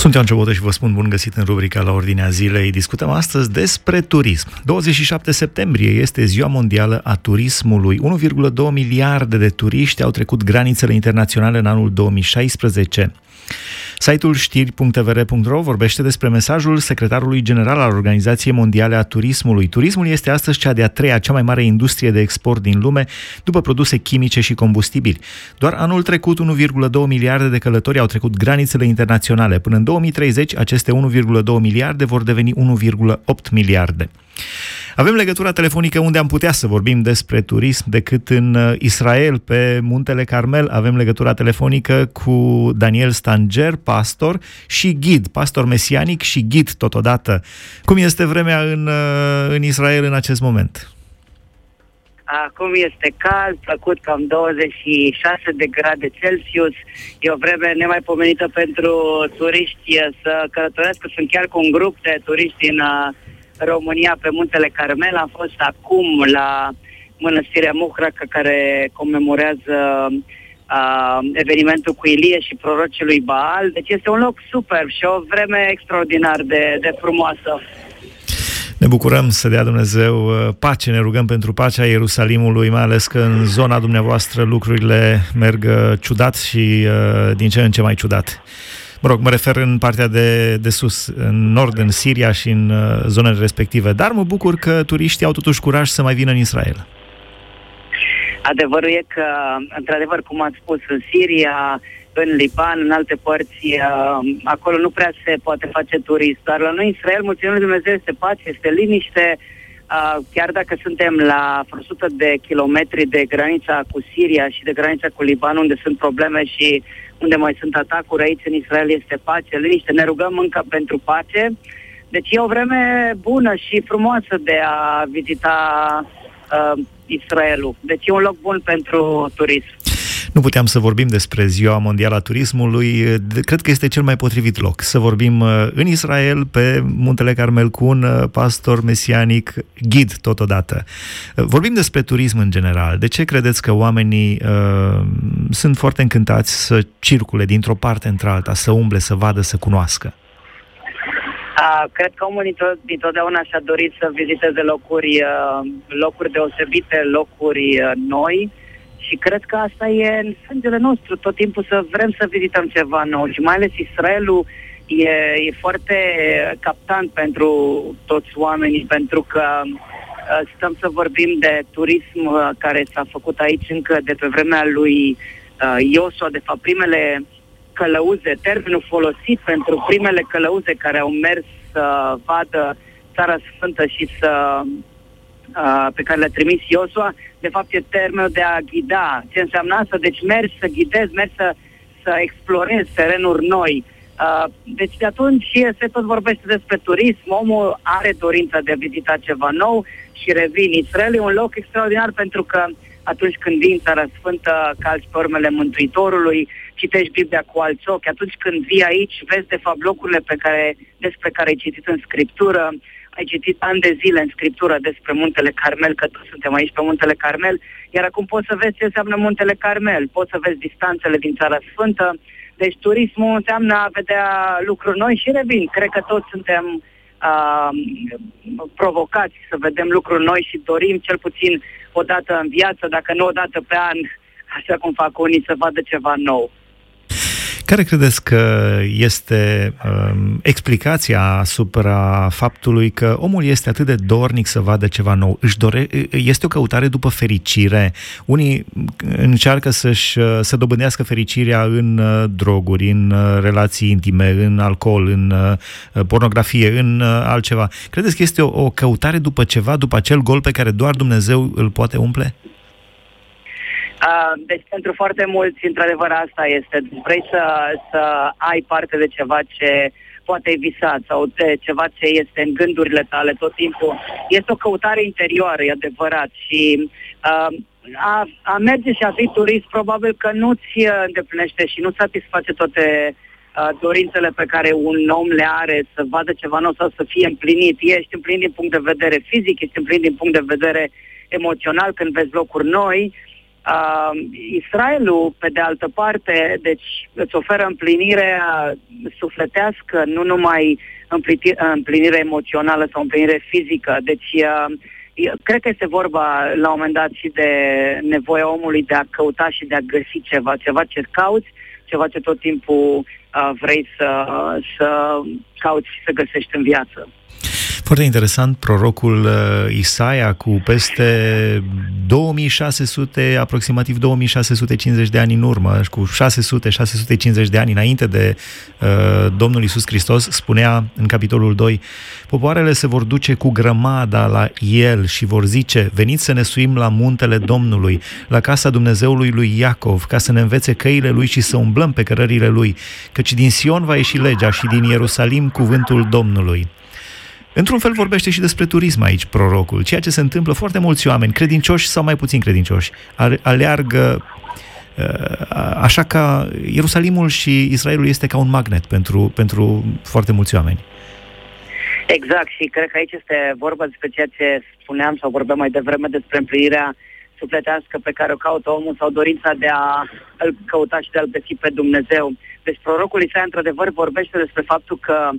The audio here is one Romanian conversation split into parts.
Sunt Ioan Ciobotă și vă spun bun găsit în rubrica la Ordinea Zilei. Discutăm astăzi despre turism. 27 septembrie este ziua mondială a turismului. 1,2 miliarde de turiști au trecut granițele internaționale în anul 2016. Site-ul știri.tvr.ro vorbește despre mesajul secretarului general al Organizației Mondiale a Turismului. Turismul este astăzi cea de-a treia, cea mai mare industrie de export din lume, după produse chimice și combustibili. Doar anul trecut, 1,2 miliarde de călători au trecut granițele internaționale. Până în 2030, aceste 1,2 miliarde vor deveni 1,8 miliarde. Avem legătura telefonică unde am putea să vorbim despre turism decât în uh, Israel, pe Muntele Carmel. Avem legătura telefonică cu Daniel Stanger, pastor și ghid, pastor mesianic și ghid totodată. Cum este vremea în, uh, în Israel în acest moment? Acum este cald, făcut cam 26 de grade Celsius. E o vreme nemaipomenită pentru turiști să călătorească. Sunt chiar cu un grup de turiști din uh, România pe Muntele Carmel. Am fost acum la Mănăstirea Muhracă care comemorează uh, evenimentul cu Ilie și prorocii lui Baal. Deci este un loc super și o vreme extraordinar de, de frumoasă. Ne bucurăm să dea Dumnezeu pace, ne rugăm pentru pacea Ierusalimului, mai ales că în zona dumneavoastră lucrurile merg ciudat și uh, din ce în ce mai ciudat. Mă rog, mă refer în partea de, de sus, în nord, în Siria și în uh, zonele respective. Dar mă bucur că turiștii au totuși curaj să mai vină în Israel. Adevărul e că, într-adevăr, cum ați spus, în Siria, în Liban, în alte părți, uh, acolo nu prea se poate face turism. Dar la noi, în Israel, mulțumim lui Dumnezeu, este pace, este liniște, uh, chiar dacă suntem la 100 de kilometri de granița cu Siria și de granița cu Liban, unde sunt probleme și unde mai sunt atacuri, aici în Israel este pace, liniște, ne rugăm încă pentru pace. Deci e o vreme bună și frumoasă de a vizita uh, Israelul. Deci e un loc bun pentru turism. Nu puteam să vorbim despre Ziua Mondială a Turismului. Cred că este cel mai potrivit loc să vorbim uh, în Israel, pe Muntele Carmel, cu un uh, pastor mesianic, ghid totodată. Uh, vorbim despre turism în general. De ce credeți că oamenii uh, sunt foarte încântați să circule dintr-o parte într-alta, să umble, să vadă, să cunoască? Uh, cred că omul dintotdeauna și-a dorit să viziteze locuri, uh, locuri deosebite, locuri uh, noi. Și cred că asta e în sângele nostru, tot timpul să vrem să vizităm ceva nou. Și mai ales Israelul e, e foarte captant pentru toți oamenii, pentru că uh, stăm să vorbim de turism uh, care s-a făcut aici încă de pe vremea lui uh, Iosua, de fapt primele călăuze, termenul folosit pentru primele călăuze care au mers să vadă Țara Sfântă și să uh, pe care le-a trimis Iosua, de fapt e termenul de a ghida. Ce înseamnă asta? Deci mergi să ghidezi, mergi să, să explorezi terenuri noi. Uh, deci de atunci se tot vorbește despre turism, omul are dorința de a vizita ceva nou și revin. Israel e un loc extraordinar pentru că atunci când vin Țara Sfântă, calci pe urmele Mântuitorului, citești Biblia cu alți ochi, atunci când vii aici, vezi de fapt locurile pe care, despre care ai citit în Scriptură, ai citit ani de zile în scriptură despre Muntele Carmel, că toți suntem aici pe Muntele Carmel, iar acum poți să vezi ce înseamnă Muntele Carmel, poți să vezi distanțele din Țara Sfântă, deci turismul înseamnă a vedea lucruri noi și revin. Cred că toți suntem uh, provocați să vedem lucruri noi și dorim cel puțin o dată în viață, dacă nu o dată pe an, așa cum fac unii, să vadă ceva nou. Care credeți că este um, explicația asupra faptului că omul este atât de dornic să vadă ceva nou? Își dore, este o căutare după fericire. Unii încearcă să-și, să dobândească fericirea în uh, droguri, în uh, relații intime, în alcool, în uh, pornografie, în altceva. Credeți că este o, o căutare după ceva, după acel gol pe care doar Dumnezeu îl poate umple? Uh, deci pentru foarte mulți, într-adevăr, asta este. Vrei să, să ai parte de ceva ce poate ai visat sau de ceva ce este în gândurile tale tot timpul. Este o căutare interioară, e adevărat. Și uh, a, a merge și a fi turist probabil că nu-ți îndeplinește și nu satisface toate uh, dorințele pe care un om le are, să vadă ceva nou sau să fie împlinit. Ești împlinit din punct de vedere fizic, ești împlinit din punct de vedere emoțional când vezi locuri noi, Uh, Israelul, pe de altă parte, deci îți oferă împlinirea sufletească, nu numai împlinire emoțională sau împlinire fizică. Deci uh, cred că este vorba la un moment dat și de nevoia omului de a căuta și de a găsi ceva, ceva ce cauți, ceva ce tot timpul uh, vrei să, să cauți și să găsești în viață. Foarte interesant, prorocul uh, Isaia cu peste 2600, aproximativ 2650 de ani în urmă, cu 600-650 de ani înainte de uh, Domnul Isus Hristos, spunea în capitolul 2, popoarele se vor duce cu grămada la el și vor zice, veniți să ne suim la muntele Domnului, la casa Dumnezeului lui Iacov, ca să ne învețe căile lui și să umblăm pe cărările lui, căci din Sion va ieși legea și din Ierusalim cuvântul Domnului. Într-un fel vorbește și despre turism aici, prorocul, ceea ce se întâmplă foarte mulți oameni, credincioși sau mai puțin credincioși, aleargă uh, așa ca Ierusalimul și Israelul este ca un magnet pentru, pentru foarte mulți oameni. Exact și cred că aici este vorba despre ceea ce spuneam sau vorbeam mai devreme despre împlinirea sufletească pe care o caută omul sau dorința de a îl căuta și de a-l găsi pe Dumnezeu. Deci prorocul Isaia într-adevăr vorbește despre faptul că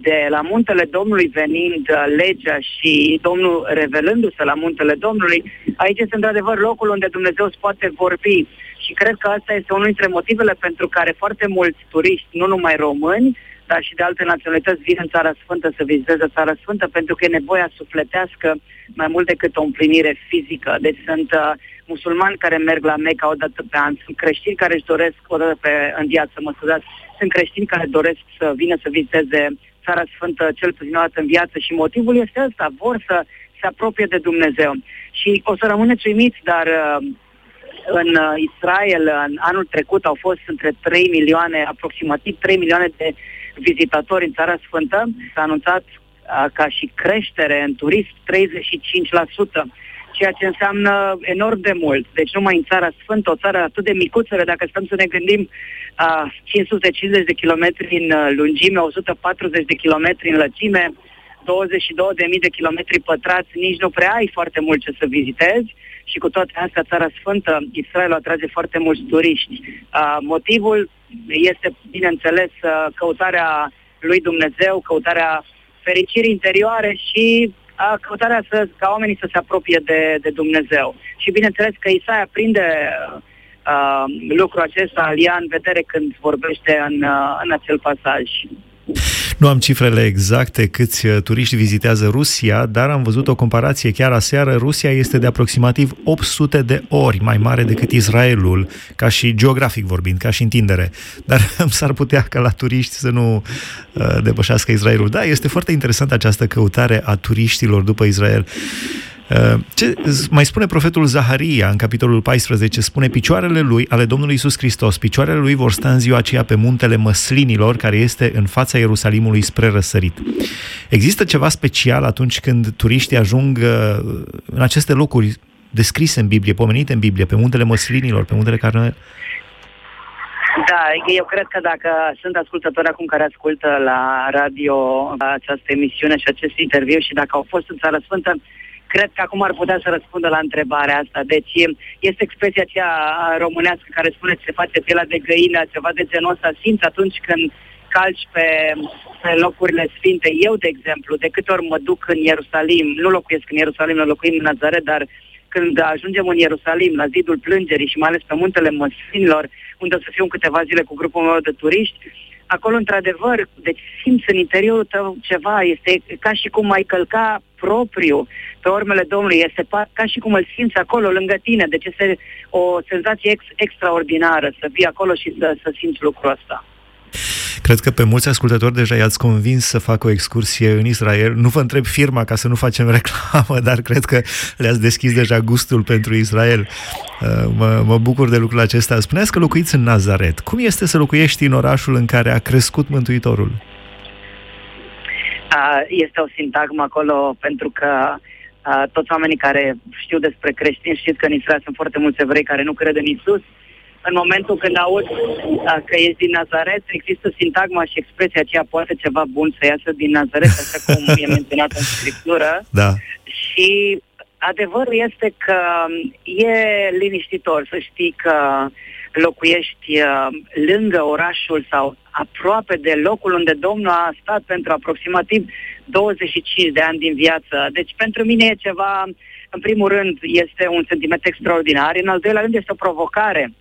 de la muntele Domnului venind uh, legea și Domnul revelându-se la muntele Domnului, aici este într-adevăr locul unde Dumnezeu îți poate vorbi. Și cred că asta este unul dintre motivele pentru care foarte mulți turiști, nu numai români, dar și de alte naționalități vin în Țara Sfântă să viziteze Țara Sfântă, pentru că e nevoia sufletească mai mult decât o împlinire fizică. Deci sunt uh, musulmani care merg la Mecca o dată pe an, sunt creștini care își doresc o dată pe, în viață, mă scuzați, sunt creștini care doresc să vină să viziteze Țara Sfântă cel puțin o dată în viață și motivul este ăsta, vor să se apropie de Dumnezeu. Și o să rămâneți uimiți, dar uh, în uh, Israel în anul trecut au fost între 3 milioane, aproximativ 3 milioane de vizitatori în Țara Sfântă. S-a anunțat uh, ca și creștere în turism 35% ceea ce înseamnă enorm de mult. Deci numai în țara sfântă, o țară atât de micuță, dacă stăm să ne gândim, a 550 de kilometri în uh, lungime, 140 de kilometri în lățime, 22.000 de kilometri pătrați, nici nu prea ai foarte mult ce să vizitezi și cu toate astea, Țara Sfântă, Israel atrage foarte mulți turiști. Uh, motivul este, bineînțeles, uh, căutarea lui Dumnezeu, căutarea fericirii interioare și a, căutarea să, ca oamenii să se apropie de, de Dumnezeu. Și bineînțeles că Isaia prinde uh, lucrul acesta al ia în vedere când vorbește în, uh, în acel pasaj. Nu am cifrele exacte câți uh, turiști vizitează Rusia, dar am văzut o comparație chiar aseară. Rusia este de aproximativ 800 de ori mai mare decât Israelul, ca și geografic vorbind, ca și întindere. Dar s-ar putea ca la turiști să nu uh, depășească Israelul. Da, este foarte interesantă această căutare a turiștilor după Israel. Uh, ce mai spune profetul Zaharia în capitolul 14? Spune, picioarele lui, ale Domnului Isus Hristos, picioarele lui vor sta în ziua aceea pe muntele măslinilor, care este în fața Ierusalimului spre răsărit. Există ceva special atunci când turiștii ajung uh, în aceste locuri descrise în Biblie, pomenite în Biblie, pe muntele măslinilor, pe muntele Carmel? Da, eu cred că dacă sunt ascultători acum care ascultă la radio această emisiune și acest interviu și dacă au fost în Țara Sfântă, cred că acum ar putea să răspundă la întrebarea asta. Deci este expresia aceea românească care spune ce se face pielea de găină, ceva de genul ăsta. Simți atunci când calci pe, pe locurile sfinte. Eu, de exemplu, de câte ori mă duc în Ierusalim, nu locuiesc în Ierusalim, nu locuim în Nazaret, dar când ajungem în Ierusalim, la zidul plângerii și mai ales pe muntele Măsfinilor, unde o să fiu în câteva zile cu grupul meu de turiști, acolo, într-adevăr, deci simți în interiorul tău ceva, este ca și cum ai călca propriu pe urmele Domnului, este ca și cum îl simți acolo, lângă tine, deci este o senzație ex- extraordinară să fii acolo și să, să simți lucrul ăsta. Cred că pe mulți ascultători deja i-ați convins să facă o excursie în Israel. Nu vă întreb firma ca să nu facem reclamă, dar cred că le-ați deschis deja gustul pentru Israel. Uh, mă, mă bucur de lucrul acesta. Spuneați că locuiți în Nazaret. Cum este să locuiești în orașul în care a crescut Mântuitorul? Este o sintagmă acolo pentru că toți oamenii care știu despre creștini știți că în Israel sunt foarte mulți evrei care nu cred în Isus în momentul când aud că ești din Nazaret, există sintagma și expresia aceea, poate ceva bun să iasă din Nazaret, așa cum e menționat în Scriptură. Da. Și adevărul este că e liniștitor să știi că locuiești uh, lângă orașul sau aproape de locul unde Domnul a stat pentru aproximativ 25 de ani din viață. Deci pentru mine e ceva, în primul rând, este un sentiment extraordinar, în al doilea rând este o provocare,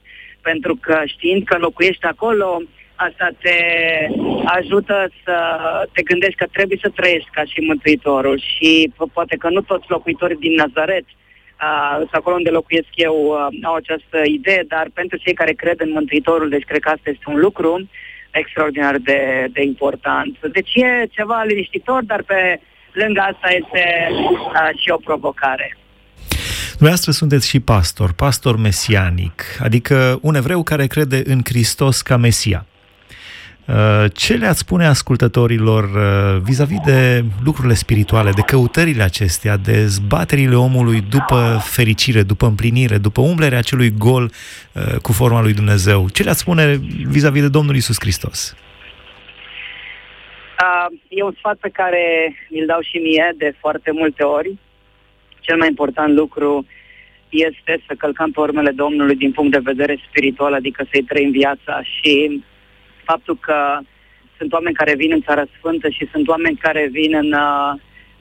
pentru că știind că locuiești acolo, asta te ajută să te gândești că trebuie să trăiești ca și Mântuitorul și poate că nu toți locuitorii din Nazaret uh, acolo unde locuiesc eu uh, au această idee, dar pentru cei care cred în Mântuitorul, deci cred că asta este un lucru extraordinar de, de important. Deci e ceva liniștitor, dar pe lângă asta este uh, și o provocare. Dumneavoastră sunteți și pastor, pastor mesianic, adică un evreu care crede în Hristos ca Mesia. Uh, ce le-ați spune ascultătorilor uh, vis-a-vis de lucrurile spirituale, de căutările acestea, de zbaterile omului după fericire, după împlinire, după umblerea acelui gol uh, cu forma lui Dumnezeu? Ce le-ați spune vis-a-vis de Domnul Isus Hristos? E un sfat pe care îl dau și mie de foarte multe ori. Cel mai important lucru este să călcăm pe urmele Domnului din punct de vedere spiritual, adică să-i trăim viața și faptul că sunt oameni care vin în Țara Sfântă și sunt oameni care vin în, uh,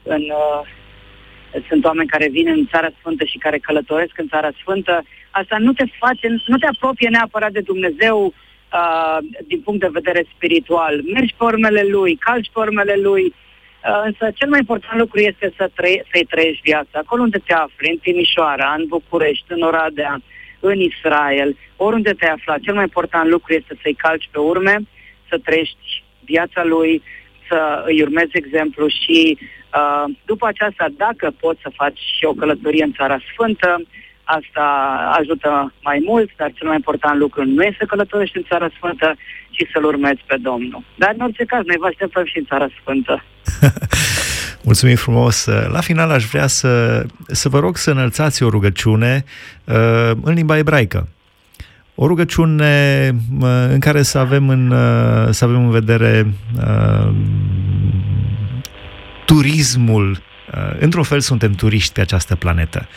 în uh, sunt oameni care vin în Țara Sfântă și care călătoresc în Țara Sfântă, asta nu te face, nu te apropie neapărat de Dumnezeu uh, din punct de vedere spiritual. Mergi pe urmele Lui, calci pe urmele Lui, uh, însă cel mai important lucru este să trăi, să-i trăiești viața. Acolo unde te afli, în Timișoara, în București, în Oradea, în Israel, oriunde te afla, cel mai important lucru este să-i calci pe urme, să trăiești viața lui, să îi urmezi exemplu și uh, după aceasta, dacă poți să faci și o călătorie în Țara Sfântă, asta ajută mai mult, dar cel mai important lucru nu este să călătorești în Țara Sfântă, ci să-L urmezi pe Domnul. Dar în orice caz, noi vă așteptăm și în Țara Sfântă. Mulțumim frumos! La final aș vrea să, să vă rog să înălțați o rugăciune uh, în limba ebraică. O rugăciune uh, în care să avem în, uh, să avem în vedere uh, turismul Uh, într-un fel suntem turiști pe această planetă.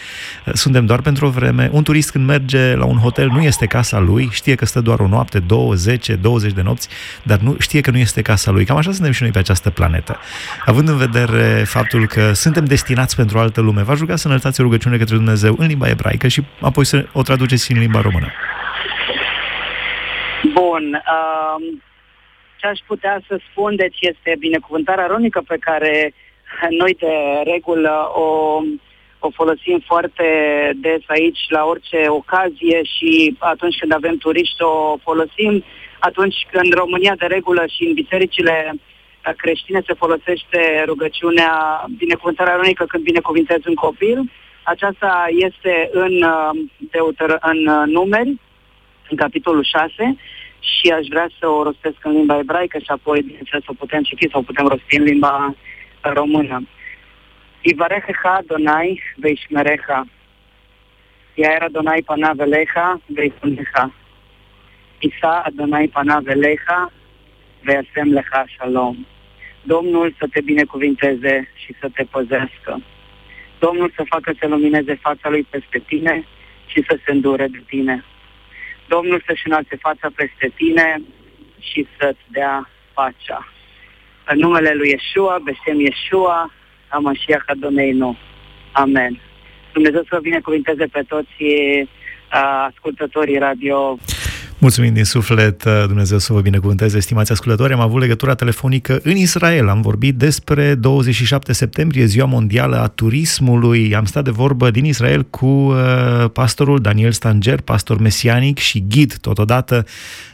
Uh, suntem doar pentru o vreme. Un turist când merge la un hotel nu este casa lui, știe că stă doar o noapte, două, zece, 20 de nopți, dar nu, știe că nu este casa lui. Cam așa suntem și noi pe această planetă. Având în vedere faptul că suntem destinați pentru o altă lume, v-aș ruga să înălțați o rugăciune către Dumnezeu în limba ebraică și apoi să o traduceți și în limba română. Bun. Um, ce aș putea să spun, deci este binecuvântarea ronică pe care noi de regulă o, o folosim foarte des aici la orice ocazie și atunci când avem turiști o folosim. Atunci când România de regulă și în bisericile creștine se folosește rugăciunea binecuvântarea runică când binecuvintezi un copil. Aceasta este în, deuter, în numeri, în capitolul 6 și aș vrea să o rostesc în limba ebraică și apoi, bineînțeles, o putem citi sau putem rosti în limba română. Ivarechecha Adonai veishmerecha. Yair Adonai panav elecha veifunecha. Isa Adonai panav elecha veasem lecha shalom. Domnul să te binecuvinteze și să te păzească. Domnul să facă să lumineze fața lui peste tine și să se îndure de tine. Domnul să-și înalțe fața peste tine și să-ți dea pacea. În numele lui Yeshua, Besem Yeshua, Amashiach Adoneinu. Amen. Dumnezeu să vă binecuvinteze pe toți uh, ascultătorii radio. Mulțumim din suflet, uh, Dumnezeu să vă binecuvânteze, stimați ascultători. Am avut legătura telefonică în Israel. Am vorbit despre 27 septembrie, Ziua Mondială a Turismului. Am stat de vorbă din Israel cu uh, pastorul Daniel Stanger, pastor mesianic și ghid totodată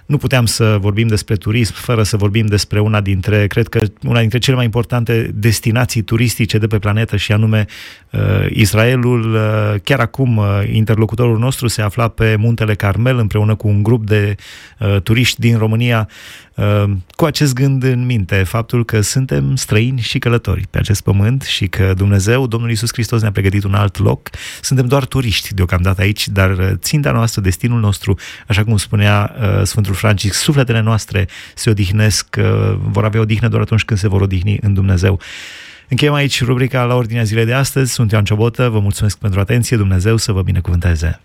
nu puteam să vorbim despre turism fără să vorbim despre una dintre, cred că, una dintre cele mai importante destinații turistice de pe planetă și anume uh, Israelul. Uh, chiar acum, uh, interlocutorul nostru se afla pe muntele Carmel împreună cu un grup de uh, turiști din România Ehm, cu acest gând în minte, faptul că suntem străini și călători pe acest pământ și că Dumnezeu, Domnul Iisus Hristos ne-a pregătit un alt loc. Suntem doar turiști deocamdată aici, dar uh, ținta noastră, destinul nostru, așa cum spunea uh, Sfântul Francisc, sufletele noastre se odihnesc, uh, vor avea odihnă doar atunci când se vor odihni în Dumnezeu. Încheiem aici rubrica la ordinea zilei de astăzi. Sunt Ioan Ciobotă, vă mulțumesc pentru atenție, Dumnezeu să vă binecuvânteze.